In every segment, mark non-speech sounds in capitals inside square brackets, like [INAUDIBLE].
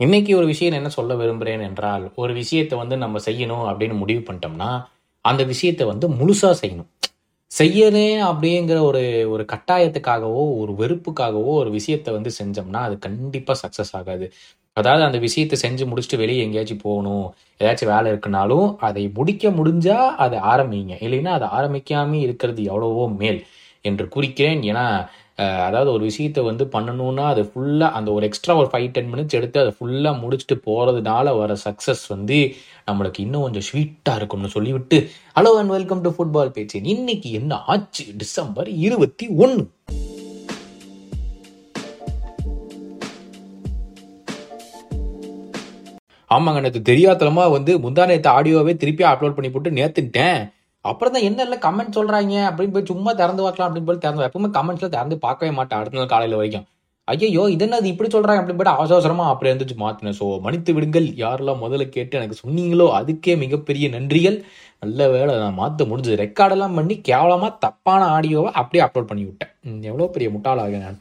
இன்னைக்கு ஒரு விஷயம் என்ன சொல்ல விரும்புகிறேன் என்றால் ஒரு விஷயத்தை வந்து நம்ம செய்யணும் அப்படின்னு முடிவு பண்ணிட்டோம்னா அந்த விஷயத்தை வந்து முழுசாக செய்யணும். செய்யறேன் அப்படிங்கிற ஒரு ஒரு கட்டாயத்துக்காகவோ ஒரு வெறுப்புக்காகவோ ஒரு விஷயத்தை வந்து செஞ்சோம்னா அது கண்டிப்பாக சக்ஸஸ் ஆகாது. அதாவது அந்த விஷயத்தை செஞ்சு முடிச்சுட்டு வெளியே எங்கேயாச்சும் போகணும் ஏதாச்சும் வேலை இருக்குனாலும் அதை முடிக்க முடிஞ்சால் அதை ஆரம்பிங்க. இல்லைன்னா அதை ஆரம்பிக்காமல் இருக்கிறது எவ்வளவோ மேல் என்று குறிக்கிறேன். ஏன்னா அதாவது ஒரு விஷயத்தை வந்து பண்ணணும்னா அது ஃபுல்லாக அந்த ஒரு எக்ஸ்ட்ரா ஒரு ஃபைவ் டென் மினிட்ஸ் எடுத்து அதை ஃபுல்லாக முடிச்சுட்டு போகிறதுனால வர சக்ஸஸ் வந்து நம்மளுக்கு இன்னும் கொஞ்சம் ஸ்வீட்டாக இருக்கும்னு சொல்லிவிட்டு hello and welcome to football பேச்சு இன்னைக்கு என்ன ஆச்சு? டிசம்பர் இருபத்தி ஒன்று ஆமாங்க நேற்று தெரியாதலமா வந்து முந்தா நேற்று ஆடியோவே திருப்பி அப்லோட் பண்ணி போட்டு நேத்துட்டேன் அப்புறம் தான் என்ன இல்லை கமெண்ட் சொல்கிறாங்க அப்படின்னு போய் சும்மா திறந்து பார்க்கலாம் அப்படின்னு போய் திறந்து எப்பவுமே கமெண்ட்ஸில் திறந்து பார்க்கவே மாட்டேன் அடுத்த நாள் காலையில் வரைக்கும். ஐயோ இது என்னது இப்படி சொல்கிறாங்க அப்படின்னு போயிட்டு அவசரமாக அப்படி இருந்துச்சு மாற்றினேன் ஸோ மன்னித்து விடுங்கள் யாரெல்லாம் முதல்ல கேட்டு எனக்கு சொன்னீங்களோ அதுக்கே மிகப்பெரிய நன்றிகள். நல்ல வேலை நான் மாற்ற முடிஞ்சது. ரெக்கார்டெல்லாம் பண்ணி கேவலமாக தப்பான ஆடியோவை அப்படியே அப்லோட் பண்ணி விட்டேன். எவ்வளோ பெரிய முட்டாளாக நான்.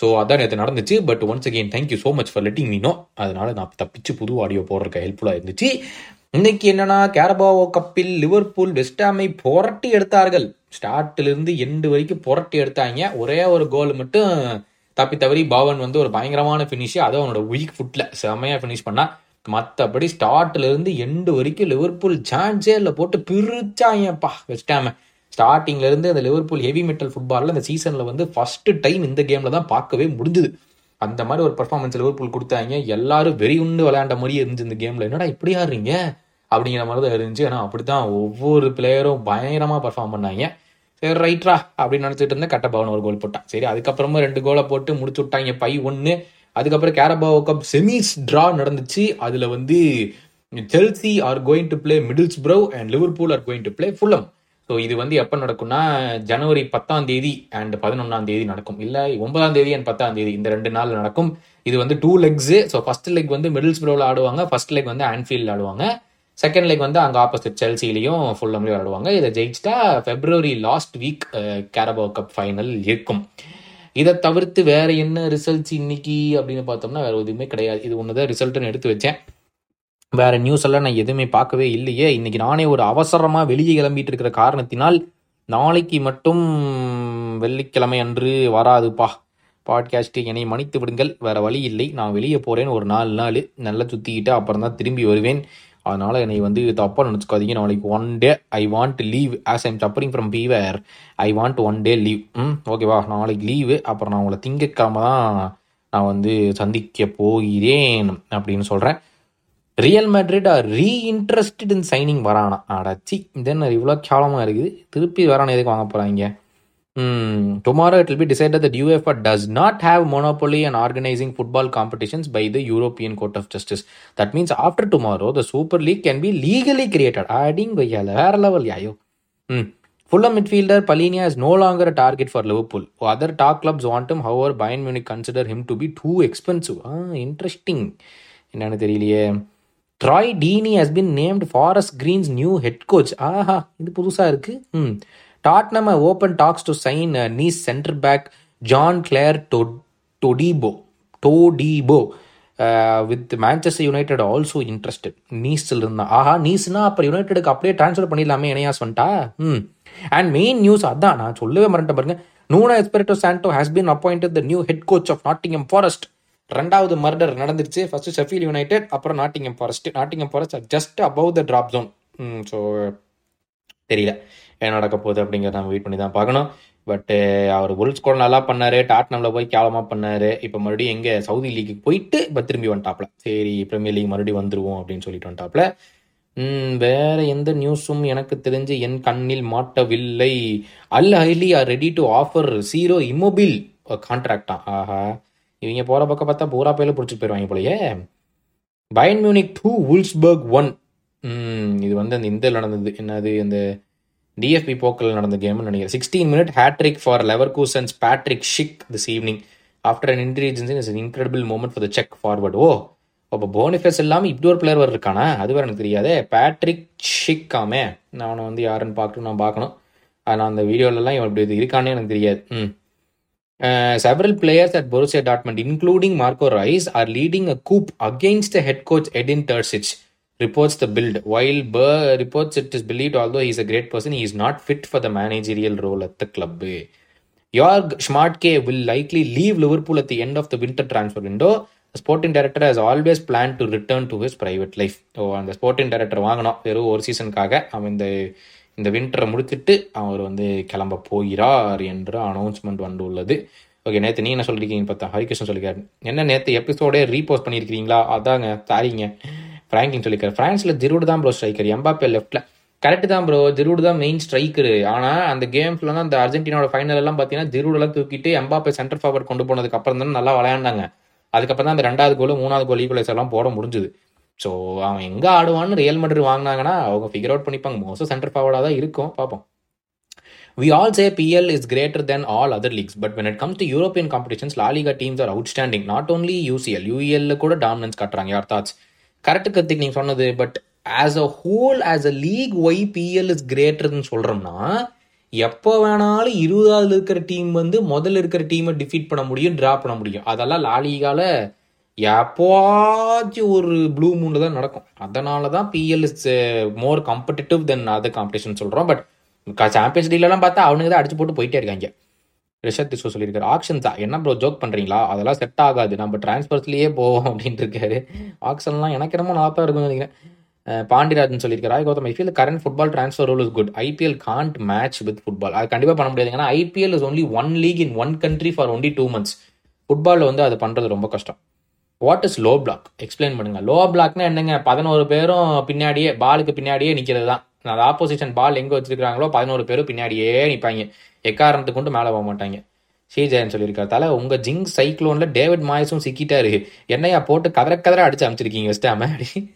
ஸோ அதான் நேற்று நடந்துச்சு. But once again thank you so much for letting me know அதனால் அதனால நான் தப்பிச்சு புது ஆடியோ போடுறதுக்கு ஹெல்ப்ஃபுல்லாக இருந்துச்சு. இன்னைக்கு என்னன்னா கேரபாவோ கப்பில் லிவர்பூல் வெஸ்டாமை புரட்டி எடுத்தார்கள். ஸ்டார்ட்ல இருந்து எண்டு வரைக்கும் புரட்டி எடுத்தாங்க. ஒரே ஒரு கோல் மட்டும் தப்பி தவறி பாவன் வந்து ஒரு பயங்கரமான ஃபினிஷ் அதை அவனோட வீக் ஃபுட்ல செமையா ஃபினிஷ் பண்ணா. மற்றபடி ஸ்டார்ட்ல இருந்து எண்டு வரைக்கும் லிவர்பூல் சான்ஸே போட்டு பிரிச்சாங்கப்பா வெஸ்டாம ஸ்டார்டிங்ல இருந்து அந்த லிவர்பூல் ஹெவி மெட்டல் ஃபுட்பால்ல இந்த சீசன்ல வந்து ஃபர்ஸ்ட் டைம் இந்த கேம்ல தான் பார்க்கவே முடிஞ்சுது. அந்த மாதிரி ஒரு பர்ஃபார்மன்ஸ் லிவர்பூல் கொடுத்தாங்க. எல்லாரும் வெறி உண்டு விளையாண்ட மாதிரியே இருந்துச்சு இந்த கேம்ல என்னடா இப்படி ஆடுறீங்க? அப்படிங்கிற மாதிரி தான் இருந்துச்சு. ஏன்னா அப்படித்தான் ஒவ்வொரு பிளேயரும் பயங்கரமா பர்ஃபார்ம் பண்ணாங்க. சரி ரைட்ரா அப்படின்னு நினைச்சிட்டு இருந்தேன். கட்டபவன் ஒரு கோல் போட்டான். சரி அதுக்கப்புறமா ரெண்டு கோலை போட்டு முடிச்சு விட்டாங்க பை ஒன்று அதுக்கப்புறம் கேரபாவோ கப் செமிஸ் டிரா நடந்துச்சு. அதுல வந்து Chelsea are going to play Middlesbrough and Liverpool are going to play Fulham so இது வந்து எப்போ நடக்கும்னா ஜனவரி பத்தாம் தேதி அண்ட் பதினொன்றாம் தேதி நடக்கும். இல்லை ஒன்பதாம் தேதி அண்ட் பத்தாம் தேதி இந்த ரெண்டு நாள் நடக்கும். இது வந்து two legs so first leg வந்து மிடில்ஸ் ப்ரோவில் ஆடுவாங்க ஃபர்ஸ்ட் லெக் வந்து ஆன்ஃபீல்டில் ஆடுவாங்க. செகண்ட் லெக் வந்து அங்கே ஆப்போசிட் செல்சிலையும் ஃபுல்லம்லையும் ஆடுவாங்க. இதை ஜெயிச்சிட்டா February last week Carabao cup final இருக்கும். இதை தவிர்த்து வேற என்ன ரிசல்ட்ஸ் இன்னைக்கு அப்படின்னு பார்த்தோம்னா வேற எதுவுமே கிடையாது. இது ஒன்று தான் ரிசல்ட்னு எடுத்து வச்சேன். வேறு நியூஸ் எல்லாம் நான் எதுவுமே பார்க்கவே இல்லையே. இன்னைக்கு நானே ஒரு அவசரமாக வெளியே கிளம்பிட்டு இருக்கிற காரணத்தினால் நாளைக்கு மட்டும் வெள்ளிக்கிழமை அன்று வராதுப்பா. பாட்காஸ்ட்டு என்னை மன்னித்து விடுங்கள். வேறு வழி இல்லை. நான் வெளியே போகிறேன் ஒரு நாலு நாள் நல்லா சுற்றிக்கிட்டு அப்புறம் தான் திரும்பி வருவேன். அதனால் என்னை வந்து தப்பாக நினச்சிக்காதீங்க. நாளைக்கு one day I want leave as I'm suffering from fever I want one day leave hmm ஓகேவா நாளைக்கு லீவு அப்புறம் நான் உங்களை திங்கக்காம தான் நான் வந்து சந்திக்க போகிறேன் அப்படின்னு சொல்கிறேன் Real Madrid are reinterested in signing Varane அடச்சி தென் இவ்வளோ கேவலமாக இருக்குது. திருப்பி வரானா எதுக்கு வாங்க போகிறாங்க tomorrow it will be decide that UEFA does not have monopoly and organising football competitions by the European court of justice that means after tomorrow the super league can be legally created அடிங் பையால வேற level யாயோ ம் Fulham midfielder Palhinha is no longer target for for Liverpool. Other top clubs want him, however Bayern Munich consider him to be too expensive. Ah, என்னன்னு தெரியலையே. Troy Deeney has been named Forest Green's new head coach ஆஹா இது புதுசாக இருக்கு. ம். Tottenham open talks to sign Nice centre back Jean Clair Todibo Todibo with Manchester United also interested நீஸில் இருந்தான் ஆஹா நீஸ்னா அப்புறம் யுனைடெடுக்கு அப்படியே ட்ரான்ஸ்ஃபர் பண்ணிடலாமே இணையாஸ் வந்துட்டா? ம். அண்ட் மெயின் நியூஸ் அதான் நான் சொல்லவே மறந்துட்டேன் பாருங்க. Nuno Espirito Santo has been appointed the new head coach of Nottingham Forest ரெண்டாவது மர்டர் நடந்துருச்சு. ஃபர்ஸ்ட் ஷெஃபீல் யுனைடெட் அப்புறம் Nottingham Forest Nottingham Forest just above the drop zone so தெரியல. என்ன நடக்க போகுது அப்படிங்கிறத நம்ம வெயிட் பண்ணி தான் பார்க்கணும் பட் அவர் உல்ஸ் கூட நல்லா பண்ணாரு. டாட்னம்ல போய் கேவலமா பண்ணாரு. இப்போ மறுபடியும் எங்க சவுதி லீக்கு போயிட்டு இப்போ திரும்பி வந்துட்டாப்ல. சரி பிரீமியர் லீக் மறுபடியும் வந்துருவோம் அப்படின்னு சொல்லிட்டு வந்துட்டாப்ல. வேற எந்த நியூஸும் எனக்கு தெரிஞ்சு என் கண்ணில் மாட்டவில்லை. Al Ahly are ready to offer zero Immobile கான்ட்ராக்டா ஆஹா. இவங்க போகிற பக்கம் பார்த்தா பூரா பேர்ல பிடிச்சிட்டு போயிடுவாங்க போலயே. பயன் மியூனிக் டூ வுல்ஸ்பர்க் ஒன் இது வந்து அந்த இந்த நடந்தது. என்னது அந்த டிஎஃபி போக்கில் நடந்த கேம்னு நினைக்கிறேன். Sixteen minute hattrick for Leverkusen's Patrik Schick this evening after an intelligence is incredible moment for the check forward ஓ அப்போ போனிஃபெஸ் இல்லாமல் இப்படி ஒரு பிளேயர் இருக்கானா அது வேறு எனக்கு தெரியாதே. பேட்ரிக் ஷிக்காமே நான் அவனை வந்து யாருன்னு பார்க்கணும் நான் பார்க்கணும். ஆனால் அந்த வீடியோலலாம் இவன் இப்படி இது இருக்கானே எனக்கு தெரியாது. ம். Several players at Borussia Dortmund, including Marco Reus, are leading a coup against the head coach Edin Terzic. Reports the Bild. While Burr reports it is believed, although he is a great person, he is not fit for the managerial role at the club. Jorg Schmadtke will likely leave Liverpool at the end of the winter transfer window. The sporting director has always planned to return to his private life. So அந்த sporting director வாங்கினோம் வெறும் ஒரு சீசனுக்காக அவன் இந்த இந்த வின்டரை முடித்துட்டு அவர் வந்து கிளம்ப போகிறார் என்ற அனௌன்ஸ்மெண்ட் வந்துள்ளது. ஓகே நேற்று நீ என்ன சொல்லியிருக்கீங்க பார்த்தா? ஹரிகிருஷ்ணன் சொல்லியிருக்காரு என்ன நேற்று எபிசோடே ரீபோஸ்ட் பண்ணியிருக்கிறீங்களா? அதாங்க சாரிங்க. ஃப்ராங்க்லின் சொல்லியிருக்காரு ஃப்ரான்ஸில் ஜிரூடு தான் ப்ரோ ஸ்ட்ரைக்கர் எம்பாப்பே லெஃப்ட்டில் கரெக்ட் தான் ப்ரோ ஜிரூடு தான் மெயின் ஸ்ட்ரைக்கரு ஆனால் அந்த கேம்ஸ்ல தான் அந்த அர்ஜென்டினாவோட ஃபைனல் எல்லாம் பார்த்தீங்கன்னா ஜிரூடெல்லாம் தூக்கிட்டு எம்பாப்பே சென்டர் ஃபார்வர்ட் கொண்டு போனதுக்கு அப்புறம் தான் நல்லா விளையாண்டாங்க. அதுக்கப்புறம் தான் அந்த ரெண்டாவது கோல் மூணாவது கோல் ஈக்குவலைஸ் எல்லாம் போட முடிஞ்சுது. ஸோ அவன் எங்கே ஆடுவான்னு ரியல் மட்ரு வாங்கினாங்கன்னா அவங்க ஃபிகர் அவுட் பண்ணிப்பாங்க. மோஸ்ட் சென்டர் ஃபார்வர்டாக தான் இருக்கும். பார்ப்போம். We all say PL is greater than all other leagues but when it comes to European competitions LaLiga teams are outstanding not only UCL UEL கூட dominance காட்டுறாங்க. யார் தாட்ஸ் கரெக்ட் கத்திக் நீங்கள் சொன்னது but as a whole as a league why PL is கிரேட்டர்னு சொல்கிறோம்னா எப்போ வேணாலும் இருபதாவது இருக்கிற டீம் வந்து முதல்ல இருக்கிற டீமை டிஃபீட் பண்ண முடியும் ட்ரா பண்ண முடியும். அதெல்லாம் லாலிகால எப்போச்சும் ஒரு ப்ளூ மூனில் தான் நடக்கும். அதனால தான் PL is more competitive than other competition சொல்கிறோம் பட் சாம்பியன்ஸ் லீக்லலாம் பார்த்தா அவனுக்கு தான் அடிச்சு போட்டு போயிட்டே இருக்காங்க. ரிஷத் திசோ சொல்லியிருக்காரு. ஆக்ஷன்ஸா என்ன ப்ரோ ஜோக் பண்ணுறீங்களா அதெல்லாம் செட் ஆகாது. நம்ம டிரான்ஸ்பர்ஸ்லேயே போவோம் அப்படின்ட்டு இருக்காரு. ஆக்ஷன்லாம் எனக்கு என்னமோ நல்லா தான் இருக்கும்னு நினைக்கிறேன். பாண்டியராஜன் சொல்லியிருக்காரு. I Gautham I feel current football transfer rule is good IPL can't match with football அது கண்டிப்பாக பண்ண முடியாது. ஏன்னா IPL is only one league in one country for only two months ஃபுட்பாலில் வந்து அது பண்ணுறது ரொம்ப கஷ்டம். What is low block explain பண்ணுங்க. லோ பிளாக்னா என்னங்க? பதினோரு பேரும் பின்னாடியே பாலுக்கு பின்னாடியே நிற்கிறது தான் அந்த ஆப்போசிஷன் பால் எங்கே வச்சிருக்காங்களோ பதினோரு பேரும் பின்னாடியே நிற்பாங்க எக்காரணத்துக்கு கொண்டு மேலே போக மாட்டாங்க. ஸ்ரீஜெயன் சொல்லியிருக்காரு. தலை உங்க ஜிங் சைக்ளோன்ல டேவிட் மாயஸும் சிக்கிட்டாரு. என்னையா போட்டு கதற கதற அடிச்சு அமைச்சிருக்கீங்க வெஸ்டாம?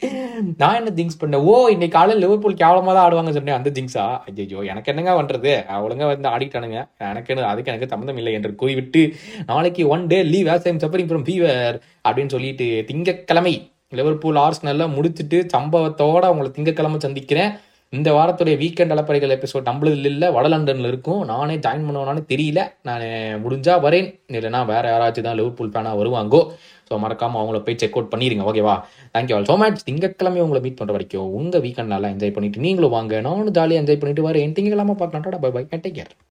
[LAUGHS] நான் என்ன திங்ஸ் பண்ணேன் ஓ இன்னைக்கு காலையில் லிவர்பூல் கேவலமா தான் ஆடுவாங்க சொன்னேன். அந்த ஜிங்ஸா ஐயோ எனக்கு என்னங்க பண்றது? அவளுங்க வந்து ஆடிட்டானுங்க. எனக்கு என்ன- அதுக்கு எனக்கு சம்மந்தம் இல்லை என்று கூறிவிட்டு நாளைக்கு one day leave as I'm suffering from fever அப்படின்னு சொல்லிட்டு திங்கக்கிழமை லிவர்பூல் ஆர்ஸ்னல்ல முடிச்சிட்டு சம்பவத்தோட அவங்களை திங்கக்கிழமை சந்திக்கிறேன். இந்த வாரத்துடைய வீக்கெண்ட் அலப்பறைகள் எபிசோட் நம்மளது இல்லை வட இருக்கும். நானே ஜாயின் பண்ணுவேனானு தெரியல. நான் முடிஞ்சா வரேன். இல்லைன்னா வேற யாராச்சும் தான் லிவர்பூல் ஃபேனாக வருவாங்கோ. ஸோ மறக்காம அவங்கள போய் செக் அவுட் பண்ணிடுங்க ஓகேவா தேங்க்யூ ஆல் ஸோ மச் திங்கக்கிழமை உங்களை மீட் பண்ணுற வரைக்கும் உங்கள் வீக்கெண்ட் நல்லா என்ஜாய் பண்ணிட்டு நீங்களும் வாங்க. நானும் ஜாலியாக என்ஜாய் பண்ணிட்டு வரேன். திங்கக்கிழமை பார்க்கலாம். By bye take care